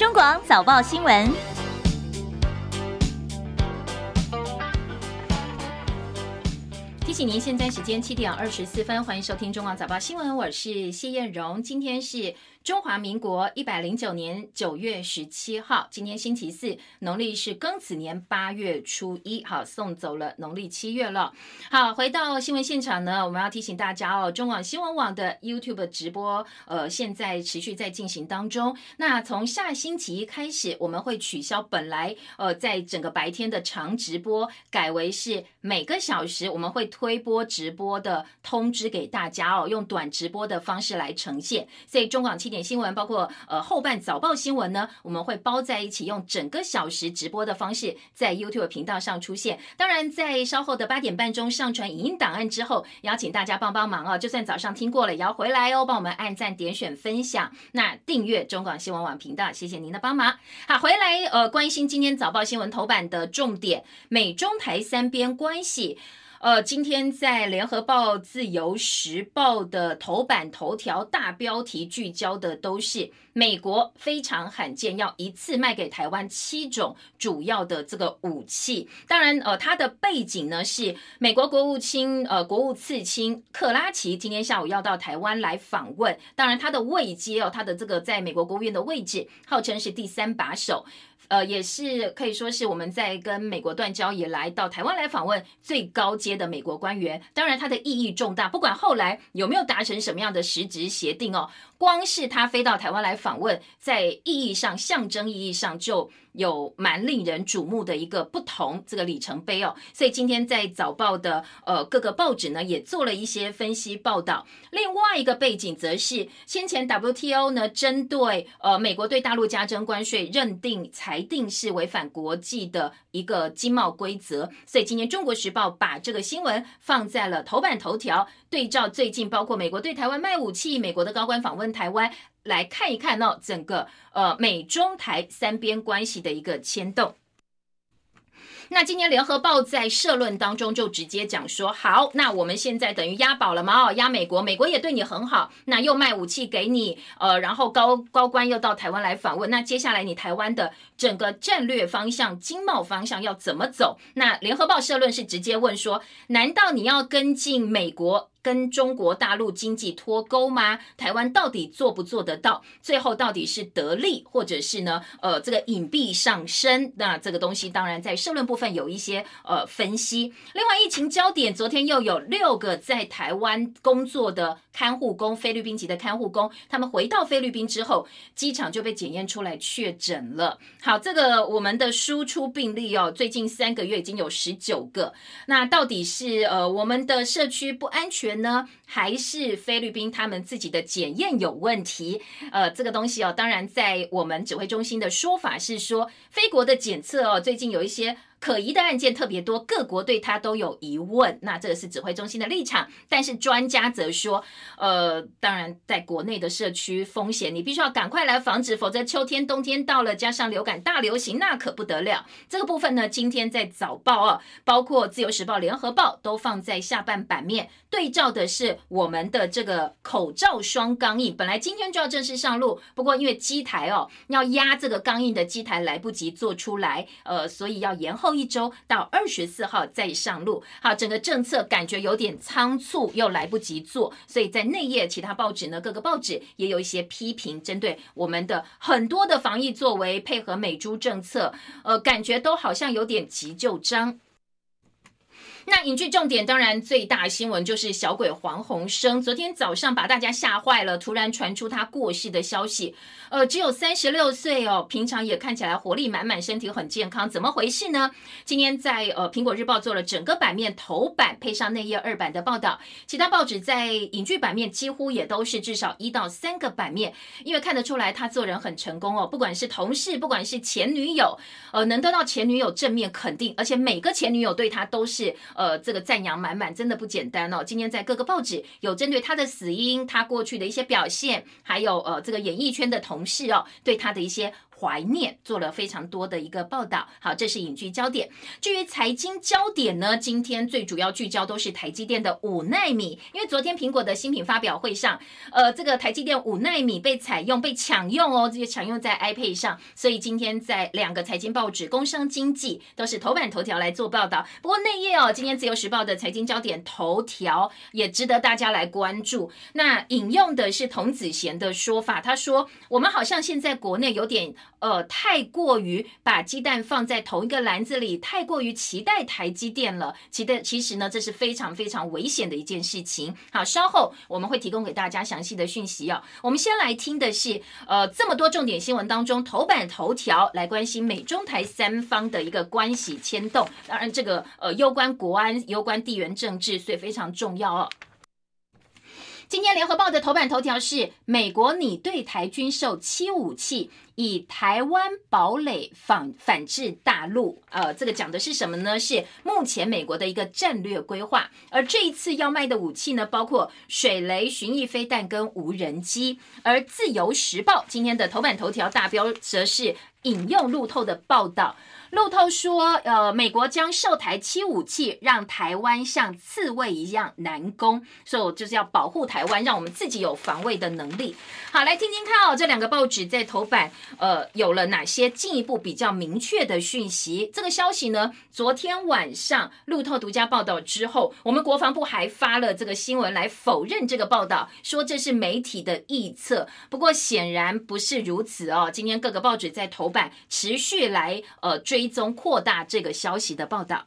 中广早报新闻。提醒您，现在时间七点二十四分，欢迎收听中广早报新闻，我是谢艳荣，今天是。中华民国一百零九年九月十七号，今天星期四，农历是庚子年八月初一，好，送走了农历七月了。好，回到新闻现场呢，我们要提醒大家哦，中广新闻网的 YouTube 直播，呃，现在持续在进行当中。那从下星期一开始，我们会取消本来呃在整个白天的长直播，改为是每个小时我们会推播直播的通知给大家哦，用短直播的方式来呈现。所以中广七。点新闻包括呃后半早报新闻呢，我们会包在一起，用整个小时直播的方式在 YouTube 频道上出现。当然，在稍后的八点半钟上传影音档案之后，邀请大家帮帮忙啊！就算早上听过了，也要回来哦，帮我们按赞、点选、分享，那订阅中广新闻网频道，谢谢您的帮忙。好，回来呃，关心今天早报新闻头版的重点，美中台三边关系。呃，今天在联合报、自由时报的头版头条大标题聚焦的都是美国非常罕见要一次卖给台湾七种主要的这个武器。当然，呃，它的背景呢是美国国务卿呃国务次卿克拉奇今天下午要到台湾来访问。当然，他的位阶哦，他的这个在美国国务院的位置号称是第三把手。呃，也是可以说是我们在跟美国断交以来到台湾来访问最高阶的美国官员，当然它的意义重大。不管后来有没有达成什么样的实质协定哦，光是他飞到台湾来访问，在意义上、象征意义上就。有蛮令人瞩目的一个不同这个里程碑哦，所以今天在早报的呃各个报纸呢也做了一些分析报道。另外一个背景则是先前 WTO 呢针对呃美国对大陆加征关税认定裁定是违反国际的一个经贸规则，所以今天中国时报把这个新闻放在了头版头条，对照最近包括美国对台湾卖武器，美国的高官访问台湾。来看一看哦，整个呃美中台三边关系的一个牵动。那今年联合报在社论当中就直接讲说，好，那我们现在等于押宝了嘛？押美国，美国也对你很好，那又卖武器给你，呃，然后高高官又到台湾来访问，那接下来你台湾的整个战略方向、经贸方向要怎么走？那联合报社论是直接问说，难道你要跟进美国？跟中国大陆经济脱钩吗？台湾到底做不做得到？最后到底是得利，或者是呢？呃，这个隐蔽上升，那这个东西当然在社论部分有一些呃分析。另外，疫情焦点，昨天又有六个在台湾工作的看护工，菲律宾籍的看护工，他们回到菲律宾之后，机场就被检验出来确诊了。好，这个我们的输出病例哦，最近三个月已经有十九个。那到底是呃我们的社区不安全？呢？还是菲律宾他们自己的检验有问题？呃，这个东西哦，当然在我们指挥中心的说法是说，菲国的检测哦，最近有一些。可疑的案件特别多，各国对他都有疑问。那这个是指挥中心的立场，但是专家则说，呃，当然在国内的社区风险，你必须要赶快来防止，否则秋天、冬天到了，加上流感大流行，那可不得了。这个部分呢，今天在早报啊，包括自由时报、联合报都放在下半版面，对照的是我们的这个口罩双钢印。本来今天就要正式上路，不过因为机台哦要压这个钢印的机台来不及做出来，呃，所以要延后。一周到二十四号再上路，好，整个政策感觉有点仓促，又来不及做，所以在内页其他报纸呢，各个报纸也有一些批评，针对我们的很多的防疫作为，配合美猪政策，呃，感觉都好像有点急救章。那影剧重点当然最大新闻就是小鬼黄鸿升，昨天早上把大家吓坏了，突然传出他过世的消息。呃，只有三十六岁哦，平常也看起来活力满满，身体很健康，怎么回事呢？今天在呃苹果日报做了整个版面头版，配上内页二版的报道，其他报纸在影剧版面几乎也都是至少一到三个版面，因为看得出来他做人很成功哦，不管是同事，不管是前女友，呃，能得到前女友正面肯定，而且每个前女友对他都是。呃这个赞扬满满，真的不简单哦。今天在各个报纸有针对他的死因、他过去的一些表现，还有呃，这个演艺圈的同事哦，对他的一些。怀念，做了非常多的一个报道。好，这是影剧焦点。至于财经焦点呢，今天最主要聚焦都是台积电的五纳米，因为昨天苹果的新品发表会上，呃，这个台积电五纳米被采用、被抢用哦，这些抢用在 iPad 上，所以今天在两个财经报纸《工商经济》都是头版头条来做报道。不过内页哦，今天自由时报的财经焦点头条也值得大家来关注。那引用的是童子贤的说法，他说：“我们好像现在国内有点呃，太过于把鸡蛋放在同一个篮子里，太过于期待台积电了。期待其实呢，这是非常非常危险的一件事情。好，稍后我们会提供给大家详细的讯息哦。我们先来听的是呃，这么多重点新闻当中头版头条来关心美中台三方的一个关系牵动。当然，这个呃，攸关国安、攸关地缘政治，所以非常重要哦。”今天联合报的头版头条是美国拟对台军售七武器，以台湾堡垒反反制大陆。呃，这个讲的是什么呢？是目前美国的一个战略规划。而这一次要卖的武器呢，包括水雷巡弋飞弹跟无人机。而自由时报今天的头版头条大标则是引用路透的报道。路透说，呃，美国将售台七武器，让台湾像刺猬一样难攻，所以就是要保护台湾，让我们自己有防卫的能力。好，来听听看哦，这两个报纸在头版，呃，有了哪些进一步比较明确的讯息？这个消息呢，昨天晚上路透独家报道之后，我们国防部还发了这个新闻来否认这个报道，说这是媒体的臆测。不过显然不是如此哦。今天各个报纸在头版持续来呃追。追踪扩大这个消息的报道。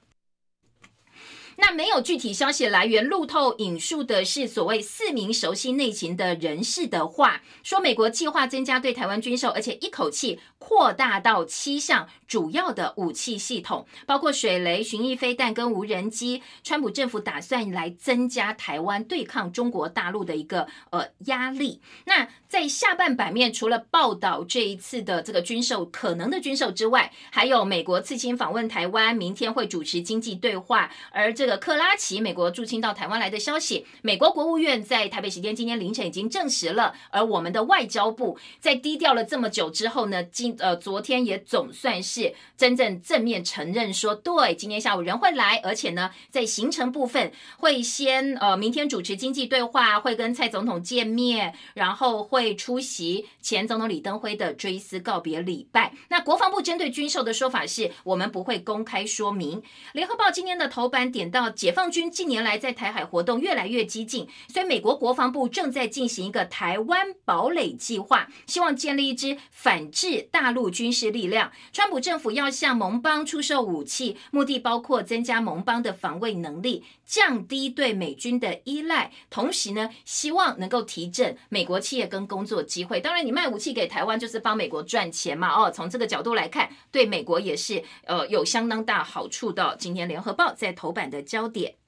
那没有具体消息来源，路透引述的是所谓四名熟悉内情的人士的话，说美国计划增加对台湾军售，而且一口气扩大到七项主要的武器系统，包括水雷、巡弋飞弹跟无人机。川普政府打算来增加台湾对抗中国大陆的一个呃压力。那在下半版面，除了报道这一次的这个军售可能的军售之外，还有美国刺青访问台湾，明天会主持经济对话，而这。个克拉奇，美国驻青到台湾来的消息，美国国务院在台北时间今天凌晨已经证实了。而我们的外交部在低调了这么久之后呢，今呃昨天也总算是真正正面承认说，对，今天下午人会来，而且呢，在行程部分会先呃明天主持经济对话，会跟蔡总统见面，然后会出席前总统李登辉的追思告别礼拜。那国防部针对军售的说法是，我们不会公开说明。联合报今天的头版点。到解放军近年来在台海活动越来越激进，所以美国国防部正在进行一个台湾堡垒计划，希望建立一支反制大陆军事力量。川普政府要向盟邦出售武器，目的包括增加盟邦的防卫能力，降低对美军的依赖，同时呢，希望能够提振美国企业跟工作机会。当然，你卖武器给台湾就是帮美国赚钱嘛。哦，从这个角度来看，对美国也是呃有相当大好处的。今天联合报在头版的。焦点。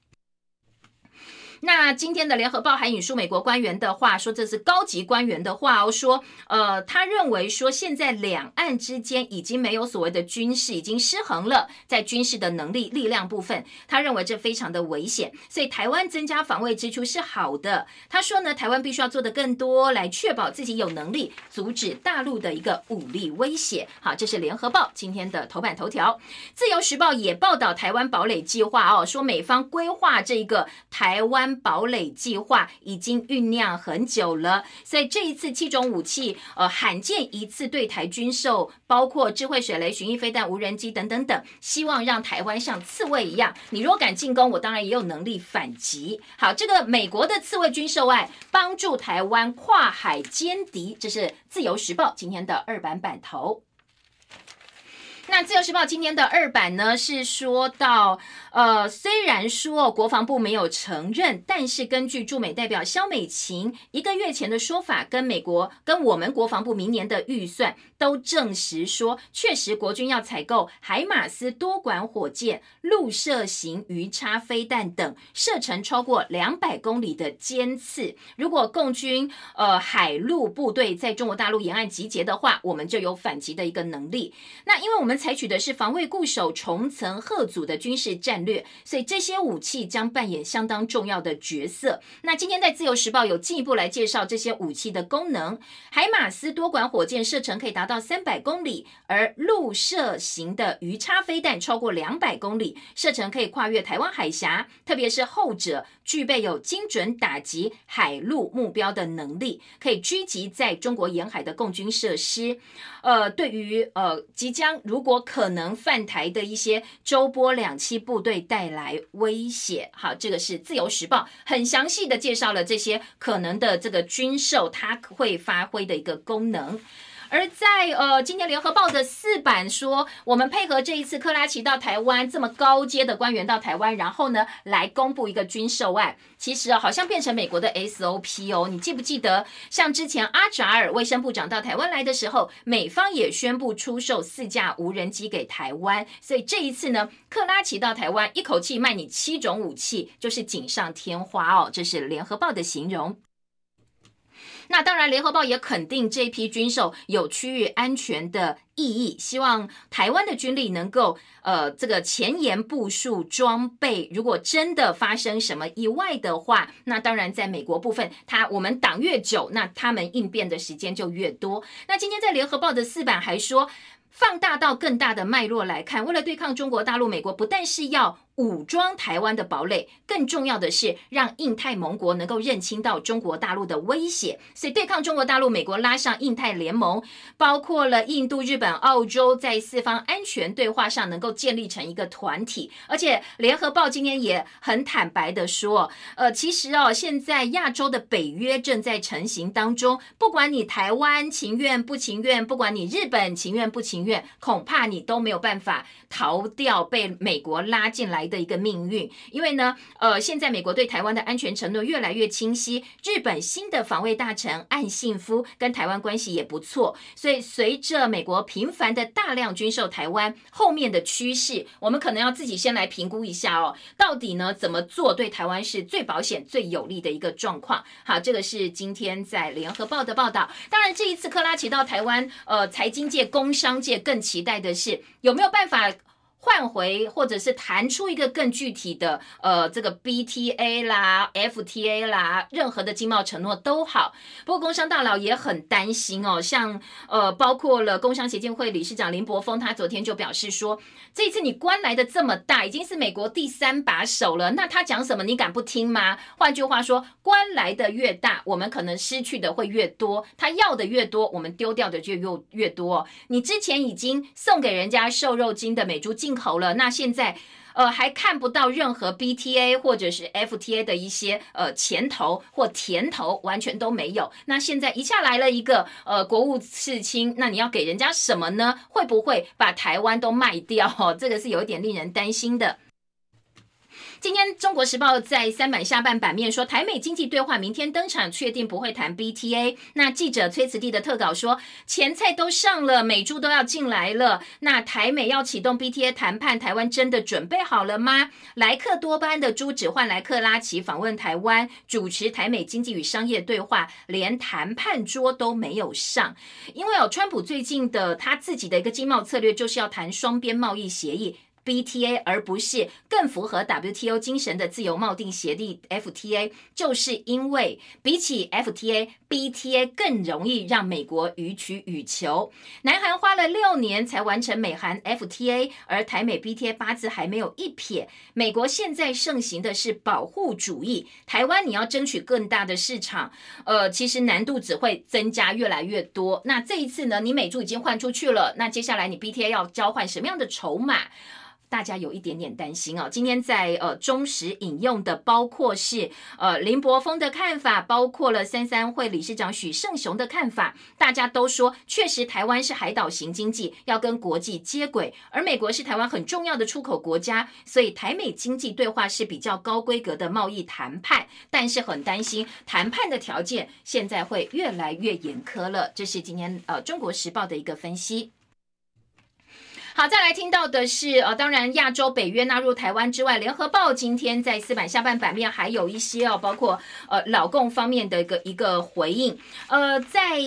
那今天的联合报还引述美国官员的话，说这是高级官员的话哦，说呃，他认为说现在两岸之间已经没有所谓的军事，已经失衡了，在军事的能力力量部分，他认为这非常的危险，所以台湾增加防卫支出是好的。他说呢，台湾必须要做的更多，来确保自己有能力阻止大陆的一个武力威胁。好，这是联合报今天的头版头条。自由时报也报道台湾堡垒计划哦，说美方规划这个台湾。堡垒计划已经酝酿很久了，所以这一次七种武器，呃，罕见一次对台军售，包括智慧水雷、巡弋飞弹、无人机等等等，希望让台湾像刺猬一样，你若敢进攻，我当然也有能力反击。好，这个美国的刺猬军售案帮助台湾跨海歼敌，这是自由时报今天的二版版头。那自由时报今天的二版呢，是说到，呃，虽然说国防部没有承认，但是根据驻美代表肖美琴一个月前的说法，跟美国跟我们国防部明年的预算都证实说，确实国军要采购海马斯多管火箭、陆射型鱼叉飞弹等射程超过两百公里的尖刺。如果共军呃海陆部队在中国大陆沿岸集结的话，我们就有反击的一个能力。那因为我们采取的是防卫固守、重层贺阻的军事战略，所以这些武器将扮演相当重要的角色。那今天在自由时报有进一步来介绍这些武器的功能。海马斯多管火箭射程可以达到三百公里，而陆射型的鱼叉飞弹超过两百公里，射程可以跨越台湾海峡，特别是后者具备有精准打击海陆目标的能力，可以狙击在中国沿海的共军设施。呃，对于呃即将如果可能犯台的一些周波两栖部队带来威胁，好，这个是自由时报很详细的介绍了这些可能的这个军售它会发挥的一个功能。而在呃，今天联合报的四版说，我们配合这一次克拉奇到台湾这么高阶的官员到台湾，然后呢来公布一个军售案，其实哦好像变成美国的 SOP 哦。你记不记得，像之前阿扎尔卫生部长到台湾来的时候，美方也宣布出售四架无人机给台湾，所以这一次呢，克拉奇到台湾一口气卖你七种武器，就是锦上添花哦。这是联合报的形容。那当然，联合报也肯定这批军售有区域安全的意义，希望台湾的军力能够呃这个前沿部署装备。如果真的发生什么意外的话，那当然在美国部分，它我们挡越久，那他们应变的时间就越多。那今天在联合报的四版还说，放大到更大的脉络来看，为了对抗中国大陆，美国不但是要。武装台湾的堡垒，更重要的是让印太盟国能够认清到中国大陆的威胁，所以对抗中国大陆，美国拉上印太联盟，包括了印度、日本、澳洲，在四方安全对话上能够建立成一个团体。而且联合报今天也很坦白的说，呃，其实哦，现在亚洲的北约正在成型当中，不管你台湾情愿不情愿，不管你日本情愿不情愿，恐怕你都没有办法逃掉被美国拉进来。的一个命运，因为呢，呃，现在美国对台湾的安全承诺越来越清晰，日本新的防卫大臣岸信夫跟台湾关系也不错，所以随着美国频繁的大量军售台湾，后面的趋势，我们可能要自己先来评估一下哦，到底呢怎么做对台湾是最保险、最有利的一个状况。好，这个是今天在联合报的报道。当然，这一次克拉奇到台湾，呃，财经界、工商界更期待的是有没有办法。换回或者是弹出一个更具体的，呃，这个 BTA 啦、FTA 啦，任何的经贸承诺都好。不过工商大佬也很担心哦，像呃，包括了工商协进会理事长林柏峰，他昨天就表示说，这次你关来的这么大，已经是美国第三把手了，那他讲什么你敢不听吗？换句话说，关来的越大，我们可能失去的会越多；他要的越多，我们丢掉的就越越多。你之前已经送给人家瘦肉精的美猪进口了，那现在呃还看不到任何 BTA 或者是 FTA 的一些呃前头或甜头，完全都没有。那现在一下来了一个呃国务次卿，那你要给人家什么呢？会不会把台湾都卖掉？哦这个是有一点令人担心的。今天《中国时报》在三版下半版面说，台美经济对话明天登场，确定不会谈 BTA。那记者崔慈地的特稿说，前菜都上了，美猪都要进来了。那台美要启动 BTA 谈判，台湾真的准备好了吗？莱克多巴胺的猪只换来克拉奇访问台湾，主持台美经济与商业对话，连谈判桌都没有上。因为哦，川普最近的他自己的一个经贸策略，就是要谈双边贸易协议。BTA 而不是更符合 WTO 精神的自由贸易协定 FTA，就是因为比起 FTA，BTA 更容易让美国予取予求。南韩花了六年才完成美韩 FTA，而台美 BTA 八字还没有一撇。美国现在盛行的是保护主义，台湾你要争取更大的市场，呃，其实难度只会增加越来越多。那这一次呢，你美猪已经换出去了，那接下来你 BTA 要交换什么样的筹码？大家有一点点担心啊。今天在呃中时引用的，包括是呃林柏峰的看法，包括了三三会理事长许胜雄的看法。大家都说，确实台湾是海岛型经济，要跟国际接轨，而美国是台湾很重要的出口国家，所以台美经济对话是比较高规格的贸易谈判。但是很担心谈判的条件现在会越来越严苛了。这是今天呃中国时报的一个分析。好，再来听到的是，呃，当然亚洲北约纳入台湾之外，联合报今天在四版下半版面还有一些哦，包括呃老共方面的一个一个回应。呃，在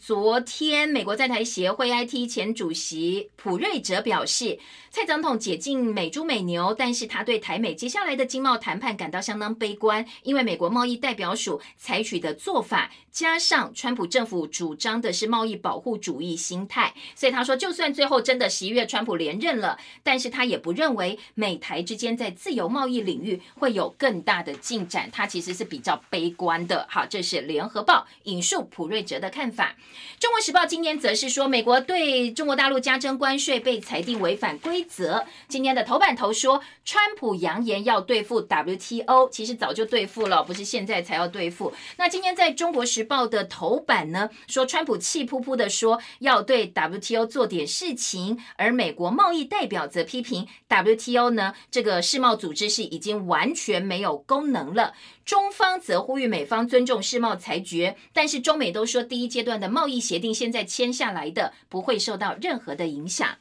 昨天，美国在台协会 IT 前主席普瑞哲表示。蔡总统解禁美猪美牛，但是他对台美接下来的经贸谈判感到相当悲观，因为美国贸易代表署采取的做法，加上川普政府主张的是贸易保护主义心态，所以他说，就算最后真的十一月川普连任了，但是他也不认为美台之间在自由贸易领域会有更大的进展，他其实是比较悲观的。好，这是联合报引述普瑞哲的看法。中国时报今天则是说，美国对中国大陆加征关税被裁定违反规。则今天的头版头说，川普扬言要对付 WTO，其实早就对付了，不是现在才要对付。那今天在中国时报的头版呢，说川普气扑扑的说要对 WTO 做点事情，而美国贸易代表则批评 WTO 呢这个世贸组织是已经完全没有功能了。中方则呼吁美方尊重世贸裁决，但是中美都说第一阶段的贸易协定现在签下来的不会受到任何的影响。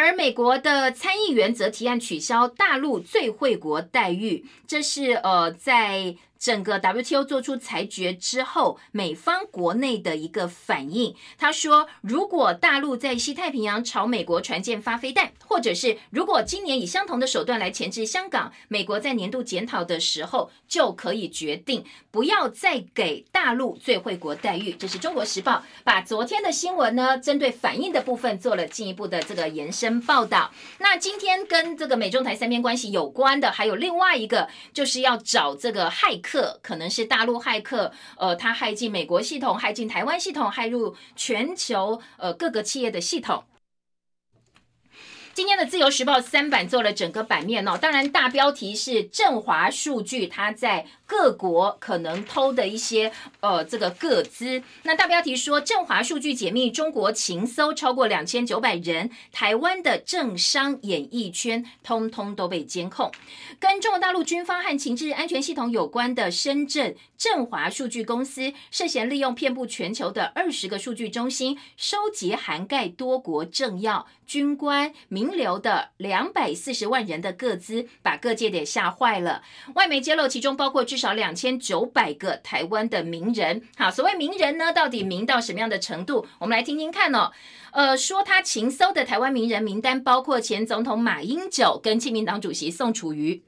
而美国的参议员则提案取消大陆最惠国待遇，这是呃在。整个 WTO 做出裁决之后，美方国内的一个反应，他说，如果大陆在西太平洋朝美国船舰发飞弹，或者是如果今年以相同的手段来钳制香港，美国在年度检讨的时候就可以决定不要再给大陆最惠国待遇。这是中国时报把昨天的新闻呢，针对反应的部分做了进一步的这个延伸报道。那今天跟这个美中台三边关系有关的，还有另外一个，就是要找这个骇客。客可能是大陆骇客，呃，他骇进美国系统，骇进台湾系统，骇入全球呃各个企业的系统。今天的自由时报三版做了整个版面哦，当然大标题是振华数据，它在各国可能偷的一些呃这个个资。那大标题说振华数据解密中国情搜超过两千九百人，台湾的政商演艺圈通通都被监控。跟中国大陆军方和情治安全系统有关的深圳振华数据公司，涉嫌利用遍布全球的二十个数据中心，收集涵盖多国政要。军官名流的两百四十万人的个资，把各界给吓坏了。外媒揭露，其中包括至少两千九百个台湾的名人。好，所谓名人呢，到底名到什么样的程度？我们来听听看哦。呃，说他情搜的台湾名人名单，包括前总统马英九跟亲民党主席宋楚瑜。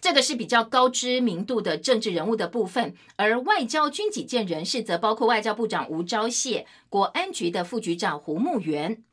这个是比较高知名度的政治人物的部分，而外交军几件人士则包括外交部长吴钊燮、国安局的副局长胡慕元。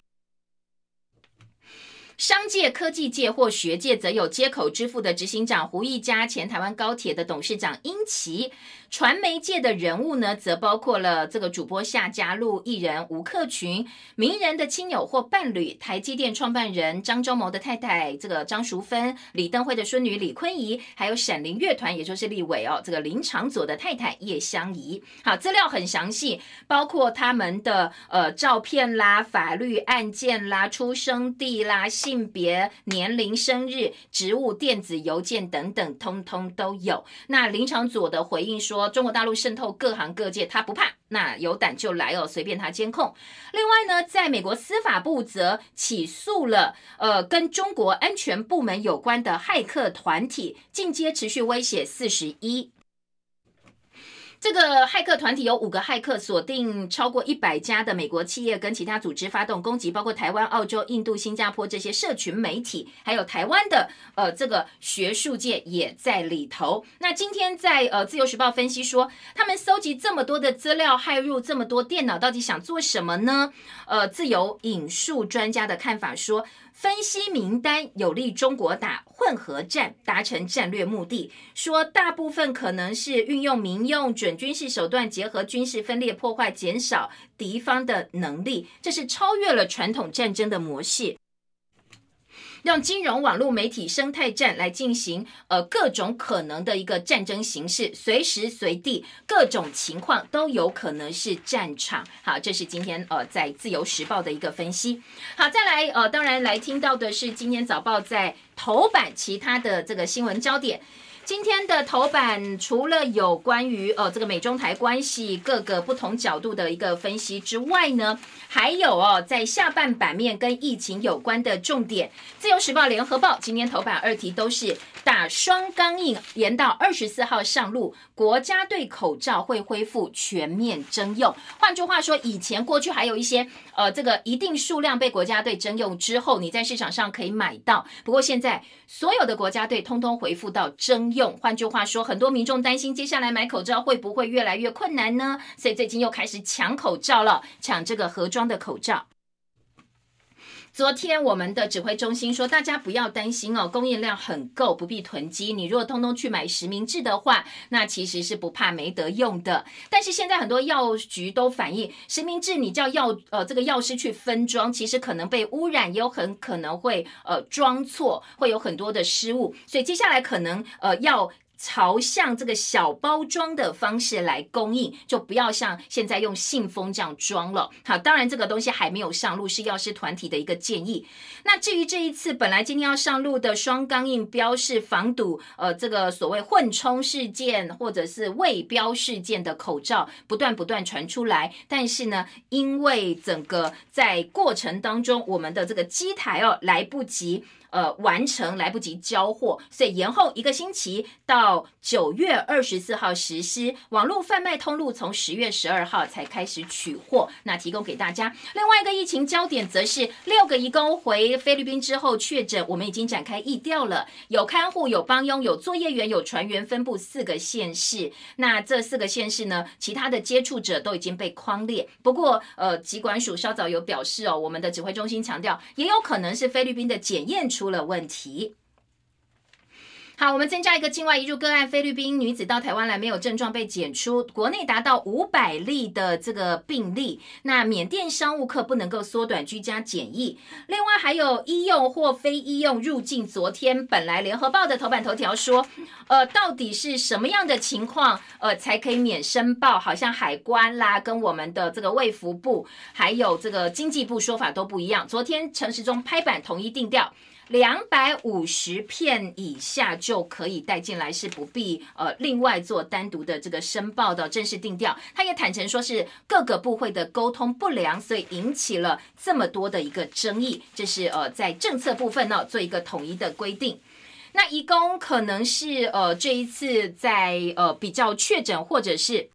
商界、科技界或学界，则有接口支付的执行长胡一家、前台湾高铁的董事长殷琦。传媒界的人物呢，则包括了这个主播夏家路、艺人吴克群、名人的亲友或伴侣、台积电创办人张忠谋的太太这个张淑芬、李登辉的孙女李坤仪，还有闪灵乐团，也就是立委哦，这个林长佐的太太叶香怡。好，资料很详细，包括他们的呃照片啦、法律案件啦、出生地啦、性别、年龄、生日、职务、电子邮件等等，通通都有。那林长佐的回应说。中国大陆渗透各行各界，他不怕，那有胆就来哦，随便他监控。另外呢，在美国司法部则起诉了呃跟中国安全部门有关的骇客团体，进阶持续威胁四十一。这个骇客团体有五个骇客，锁定超过一百家的美国企业跟其他组织发动攻击，包括台湾、澳洲、印度、新加坡这些社群媒体，还有台湾的呃这个学术界也在里头。那今天在呃自由时报分析说，他们搜集这么多的资料，骇入这么多电脑，到底想做什么呢？呃，自由引述专家的看法说。分析名单有利中国打混合战，达成战略目的。说大部分可能是运用民用准军事手段，结合军事分裂破坏，减少敌方的能力。这是超越了传统战争的模式。用金融网络媒体生态战来进行，呃，各种可能的一个战争形式，随时随地各种情况都有可能是战场。好，这是今天呃在自由时报的一个分析。好，再来呃，当然来听到的是今天早报在头版其他的这个新闻焦点。今天的头版除了有关于呃这个美中台关系各个不同角度的一个分析之外呢，还有哦在下半版面跟疫情有关的重点。自由时报、联合报今天头版二题都是打双钢印，延到二十四号上路。国家队口罩会恢复全面征用。换句话说，以前过去还有一些呃这个一定数量被国家队征用之后，你在市场上可以买到。不过现在所有的国家队通通恢复到征用。换句话说，很多民众担心接下来买口罩会不会越来越困难呢？所以最近又开始抢口罩了，抢这个盒装的口罩。昨天我们的指挥中心说，大家不要担心哦，供应量很够，不必囤积。你如果通通去买实名制的话，那其实是不怕没得用的。但是现在很多药局都反映，实名制你叫药呃这个药师去分装，其实可能被污染，也有很可能会呃装错，会有很多的失误。所以接下来可能呃要。朝向这个小包装的方式来供应，就不要像现在用信封这样装了。好，当然这个东西还没有上路，是药师团体的一个建议。那至于这一次本来今天要上路的双钢印标示防堵，呃，这个所谓混充事件或者是未标事件的口罩，不断不断传出来。但是呢，因为整个在过程当中，我们的这个机台哦来不及。呃，完成来不及交货，所以延后一个星期到九月二十四号实施。网络贩卖通路从十月十二号才开始取货，那提供给大家。另外一个疫情焦点则是六个移工回菲律宾之后确诊，我们已经展开疫调了，有看护、有帮佣、有作业员、有船员，分布四个县市。那这四个县市呢，其他的接触者都已经被框列。不过，呃，疾管署稍早有表示哦，我们的指挥中心强调，也有可能是菲律宾的检验。出了问题。好，我们增加一个境外移入个案，菲律宾女子到台湾来没有症状被检出，国内达到五百例的这个病例。那缅甸商务客不能够缩短居家检疫。另外还有医用或非医用入境，昨天本来联合报的头版头条说，呃，到底是什么样的情况，呃，才可以免申报？好像海关啦，跟我们的这个卫福部还有这个经济部说法都不一样。昨天陈时中拍板统一定调。两百五十片以下就可以带进来，是不必呃另外做单独的这个申报的正式定调。他也坦诚说是各个部会的沟通不良，所以引起了这么多的一个争议。这是呃在政策部分呢做一个统一的规定。那移工可能是呃这一次在呃比较确诊或者是。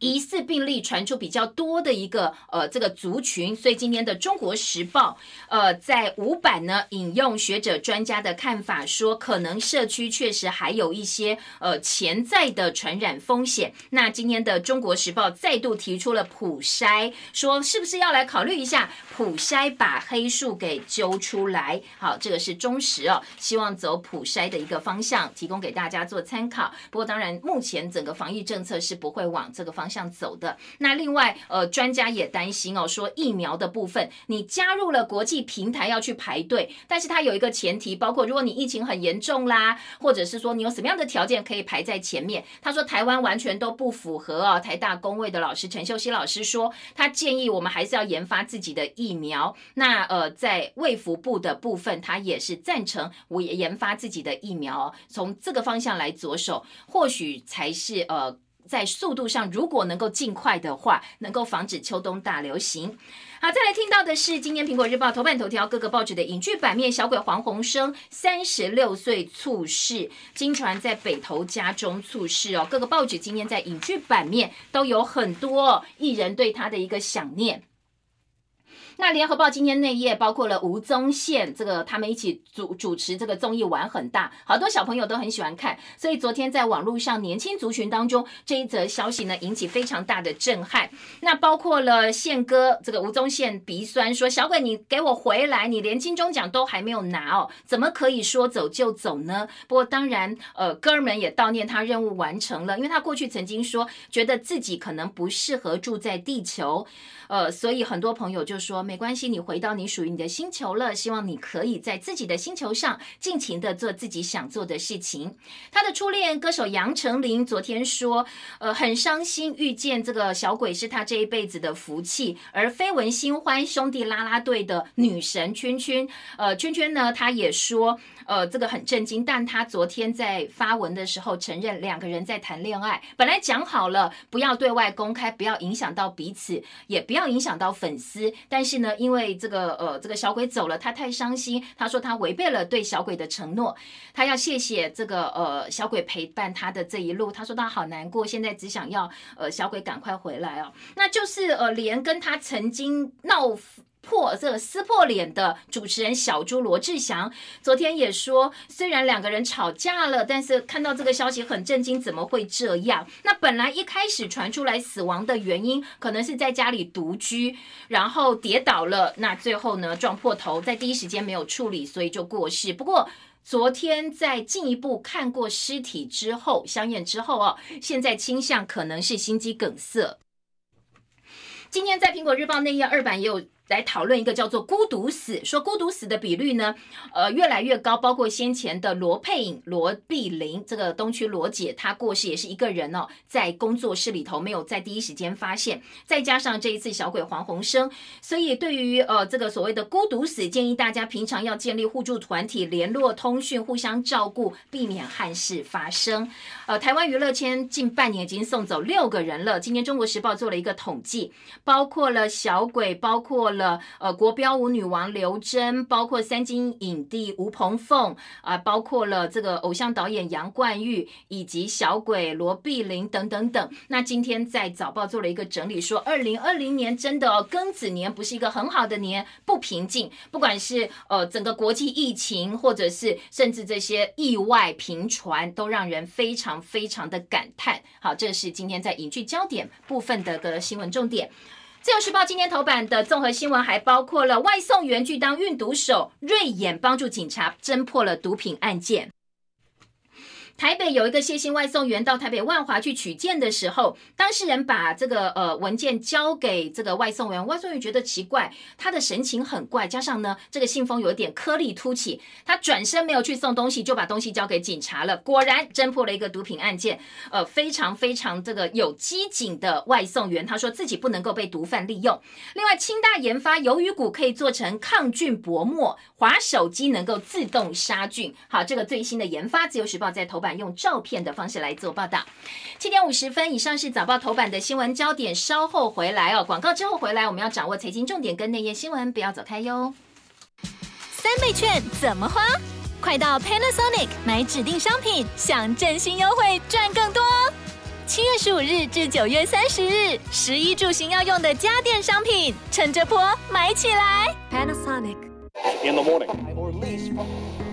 疑似病例传出比较多的一个呃这个族群，所以今天的《中国时报》呃在五版呢引用学者专家的看法说，可能社区确实还有一些呃潜在的传染风险。那今天的《中国时报》再度提出了普筛，说是不是要来考虑一下普筛把黑数给揪出来？好，这个是中时哦，希望走普筛的一个方向，提供给大家做参考。不过当然，目前整个防疫政策是不会往这个方。向走的那另外呃专家也担心哦，说疫苗的部分你加入了国际平台要去排队，但是它有一个前提，包括如果你疫情很严重啦，或者是说你有什么样的条件可以排在前面。他说台湾完全都不符合哦。台大工位的老师陈秀熙老师说，他建议我们还是要研发自己的疫苗。那呃在卫福部的部分，他也是赞成我研发自己的疫苗，从这个方向来着手，或许才是呃。在速度上，如果能够尽快的话，能够防止秋冬大流行。好，再来听到的是今天苹果日报头版头条，各个报纸的影剧版面，小鬼黄鸿升三十六岁猝逝，经传在北投家中猝逝哦。各个报纸今天在影剧版面都有很多艺人对他的一个想念。那联合报今天内页包括了吴宗宪，这个他们一起主主持这个综艺玩很大，好多小朋友都很喜欢看，所以昨天在网络上年轻族群当中这一则消息呢引起非常大的震撼。那包括了宪哥这个吴宗宪鼻酸说：“小鬼你给我回来，你连金钟奖都还没有拿哦，怎么可以说走就走呢？”不过当然，呃，哥儿们也悼念他任务完成了，因为他过去曾经说觉得自己可能不适合住在地球，呃，所以很多朋友就说。没关系，你回到你属于你的星球了。希望你可以在自己的星球上尽情的做自己想做的事情。他的初恋歌手杨丞琳昨天说，呃，很伤心，遇见这个小鬼是他这一辈子的福气。而绯闻新欢兄弟拉拉队的女神圈圈，呃，圈圈呢，他也说。呃，这个很震惊，但他昨天在发文的时候承认两个人在谈恋爱，本来讲好了不要对外公开，不要影响到彼此，也不要影响到粉丝。但是呢，因为这个呃这个小鬼走了，他太伤心，他说他违背了对小鬼的承诺，他要谢谢这个呃小鬼陪伴他的这一路，他说他好难过，现在只想要呃小鬼赶快回来哦，那就是呃连跟他曾经闹。破这个撕破脸的主持人小猪罗志祥，昨天也说，虽然两个人吵架了，但是看到这个消息很震惊，怎么会这样？那本来一开始传出来死亡的原因，可能是在家里独居，然后跌倒了，那最后呢撞破头，在第一时间没有处理，所以就过世。不过昨天在进一步看过尸体之后，相验之后哦，现在倾向可能是心肌梗塞。今天在苹果日报内页二版也有。来讨论一个叫做“孤独死”，说孤独死的比率呢，呃，越来越高。包括先前的罗佩颖、罗碧玲，这个东区罗姐，她过世也是一个人哦，在工作室里头没有在第一时间发现。再加上这一次小鬼黄鸿升，所以对于呃这个所谓的孤独死，建议大家平常要建立互助团体，联络通讯，互相照顾，避免憾事发生。呃，台湾娱乐圈近半年已经送走六个人了。今天《中国时报》做了一个统计，包括了小鬼，包括。呃，国标舞女王刘真，包括三金影帝吴鹏凤啊，包括了这个偶像导演杨冠玉，以及小鬼罗碧玲等等等。那今天在早报做了一个整理，说二零二零年真的庚子年不是一个很好的年，不平静。不管是呃整个国际疫情，或者是甚至这些意外频传，都让人非常非常的感叹。好，这是今天在影剧焦点部分的个新闻重点。自由时报今天头版的综合新闻还包括了外送员拒当运毒手，瑞眼帮助警察侦破了毒品案件。台北有一个谢姓外送员到台北万华去取件的时候，当事人把这个呃文件交给这个外送员，外送员觉得奇怪，他的神情很怪，加上呢这个信封有一点颗粒凸起，他转身没有去送东西，就把东西交给警察了。果然侦破了一个毒品案件，呃非常非常这个有机警的外送员，他说自己不能够被毒贩利用。另外，清大研发鱿鱼骨可以做成抗菌薄膜，滑手机能够自动杀菌。好，这个最新的研发，自由时报在头版。用照片的方式来做报道。七点五十分以上是早报头版的新闻焦点，稍后回来哦。广告之后回来，我们要掌握财经重点跟内页新闻，不要走开哟。三倍券怎么花？快到 Panasonic 买指定商品，享振兴优惠，赚更多。七月十五日至九月三十日，十一住行要用的家电商品，趁这波买起来。Panasonic in the morning，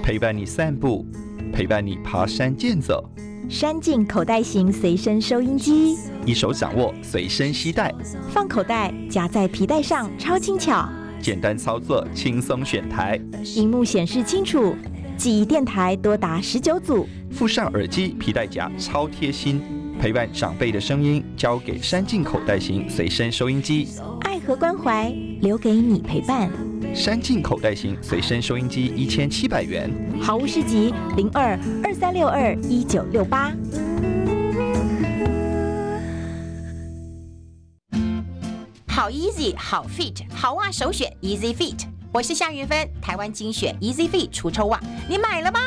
陪伴你散步。陪伴你爬山健走，山进口袋型随身收音机，一手掌握，随身携带，放口袋夹在皮带上，超轻巧，简单操作，轻松选台，荧幕显示清楚，记忆电台多达十九组，附上耳机皮带夹，超贴心，陪伴长辈的声音交给山进口袋型随身收音机，爱和关怀留给你陪伴。山进口袋型随身收音机一千七百元，好物市集零二二三六二一九六八。好 easy，好 fit，好袜首选 Easy Fit。我是夏云芬，台湾精选 Easy Fit 除臭袜，你买了吗？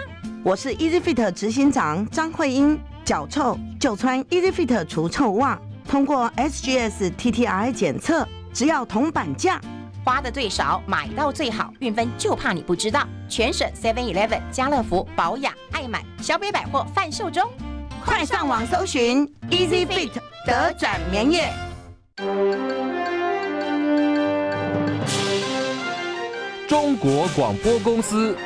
我是 Easy Fit 执行长张慧英，脚臭就穿 Easy Fit 除臭袜，通过 SGS TTI 检测，只要铜板价。花的最少，买到最好，运分就怕你不知道。全省 Seven Eleven、家乐福、保养、爱买、小北百货贩售中，快上网搜寻 Easy Fit 德转棉业。中国广播公司。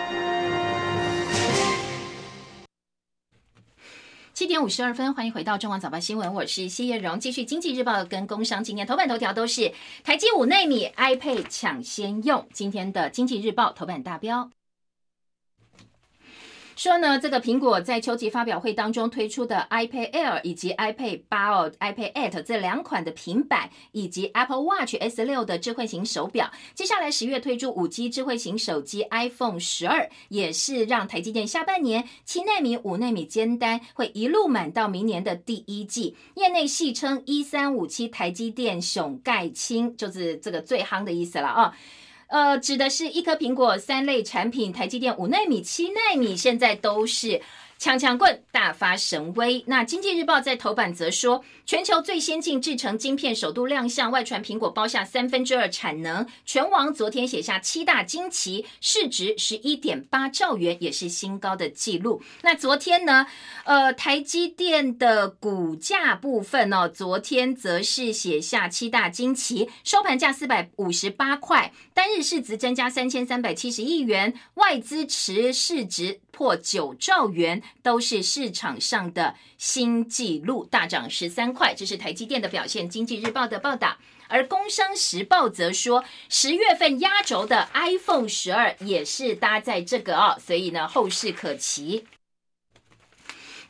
七点五十二分，欢迎回到中广早报新闻，我是谢叶荣。继续经济日报跟工商今天头版头条都是台积五纳米 iPad 抢先用。今天的经济日报头版大标。说呢，这个苹果在秋季发表会当中推出的 iPad Air 以及 iPad 八哦、iPad Air 这两款的平板，以及 Apple Watch S 六的智慧型手表，接下来十月推出五 G 智慧型手机 iPhone 十二，也是让台积电下半年七纳米、五纳米尖单会一路满到明年的第一季。业内戏称一三五七台积电熊盖青，就是这个最夯的意思了啊。呃，指的是一颗苹果三类产品，台积电五纳米、七纳米，现在都是。强强棍大发神威。那经济日报在头版则说，全球最先进制成晶片首度亮相，外传苹果包下三分之二产能。全网昨天写下七大惊奇，市值十一点八兆元，也是新高的记录。那昨天呢？呃，台积电的股价部分呢，昨天则是写下七大惊奇，收盘价四百五十八块，单日市值增加三千三百七十亿元，外资持市值破九兆元。都是市场上的新纪录，大涨十三块，这是台积电的表现。经济日报的报道，而工商时报则说，十月份压轴的 iPhone 十二也是搭在这个哦，所以呢，后市可期。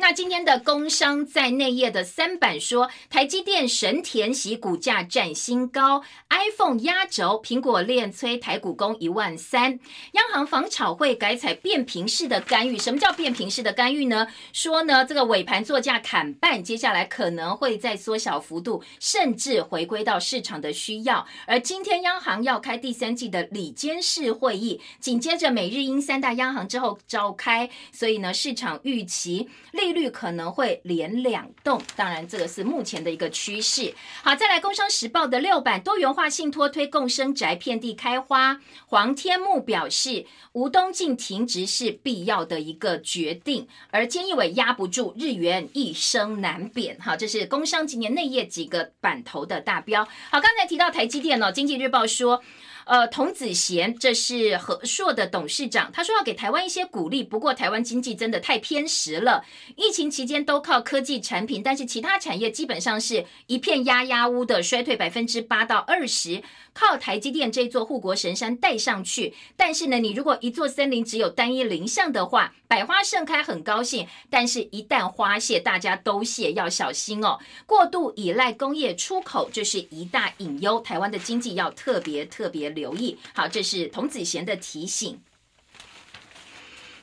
那今天的工商在内页的三版说，台积电神田喜股价占新高，iPhone 压轴，苹果链催台股攻一万三，央行防炒会改采变频式的干预。什么叫变频式的干预呢？说呢，这个尾盘作价砍半，接下来可能会再缩小幅度，甚至回归到市场的需要。而今天央行要开第三季的里监事会议，紧接着美日英三大央行之后召开，所以呢，市场预期。利率可能会连两动，当然这个是目前的一个趋势。好，再来《工商时报》的六版，多元化信托推共生宅，遍地开花。黄天木表示，吴东进停职是必要的一个决定，而菅义伟压不住日元一生难贬。好，这是工商今年内页几个版头的大标。好，刚才提到台积电哦，《经济日报》说。呃，童子贤，这是和硕的董事长，他说要给台湾一些鼓励。不过，台湾经济真的太偏食了，疫情期间都靠科技产品，但是其他产业基本上是一片压压屋的衰退，百分之八到二十。靠台积电这座护国神山带上去，但是呢，你如果一座森林只有单一林相的话，百花盛开很高兴，但是一旦花谢，大家都谢，要小心哦。过度依赖工业出口，这是一大隐忧，台湾的经济要特别特别留意。好，这是童子贤的提醒。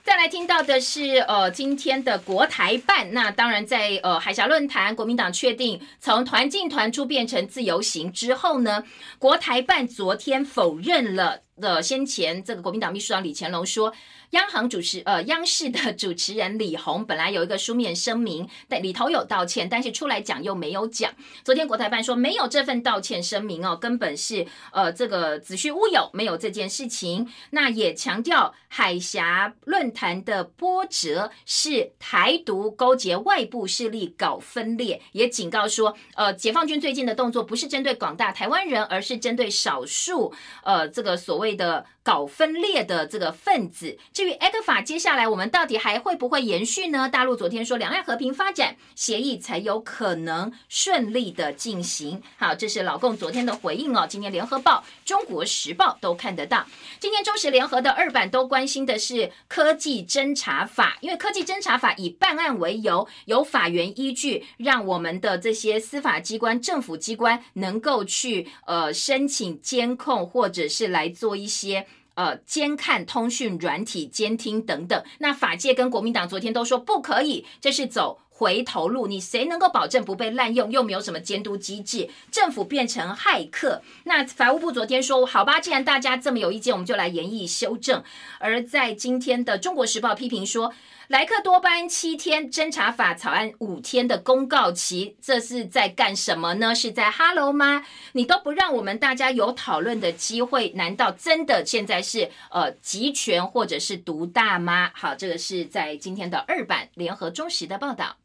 再来听到的是，呃，今天的国台办。那当然，在呃海峡论坛，国民党确定从团进团出变成自由行之后呢，国台办昨天否认了的先前这个国民党秘书长李乾隆说。央行主持呃，央视的主持人李红本来有一个书面声明，但里头有道歉，但是出来讲又没有讲。昨天国台办说没有这份道歉声明哦，根本是呃这个子虚乌有，没有这件事情。那也强调海峡论坛的波折是台独勾结外部势力搞分裂，也警告说呃解放军最近的动作不是针对广大台湾人，而是针对少数呃这个所谓的。搞分裂的这个分子，至于 A 克法，接下来我们到底还会不会延续呢？大陆昨天说，两岸和平发展协议才有可能顺利的进行。好，这是老共昨天的回应哦。今天联合报、中国时报都看得到。今天中时联合的二版都关心的是科技侦查法，因为科技侦查法以办案为由，有法源依据，让我们的这些司法机关、政府机关能够去呃申请监控，或者是来做一些。呃，监看通讯软体监听等等，那法界跟国民党昨天都说不可以，这是走回头路。你谁能够保证不被滥用？又没有什么监督机制，政府变成骇客。那法务部昨天说，好吧，既然大家这么有意见，我们就来研议修正。而在今天的中国时报批评说。莱克多巴胺七天侦查法草案五天的公告期，这是在干什么呢？是在 Hello 吗？你都不让我们大家有讨论的机会，难道真的现在是呃集权或者是独大吗？好，这个是在今天的二版联合中时的报道。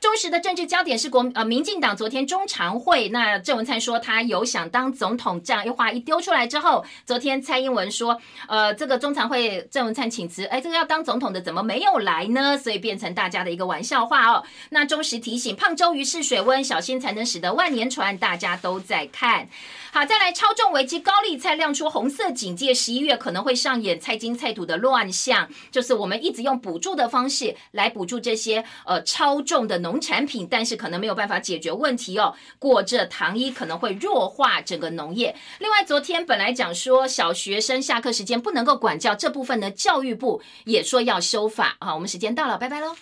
中时的政治焦点是国呃民进党昨天中常会，那郑文灿说他有想当总统这样一话一丢出来之后，昨天蔡英文说，呃这个中常会郑文灿请辞，哎这个要当总统的怎么没有来呢？所以变成大家的一个玩笑话哦。那中时提醒胖周瑜试水温，小心才能使得万年船，大家都在看。好，再来超重危机，高丽菜亮出红色警戒，十一月可能会上演菜金菜土的乱象，就是我们一直用补助的方式来补助这些呃超重的农产品，但是可能没有办法解决问题哦。裹着糖衣可能会弱化整个农业。另外，昨天本来讲说小学生下课时间不能够管教这部分呢，教育部也说要修法啊。我们时间到了，拜拜喽。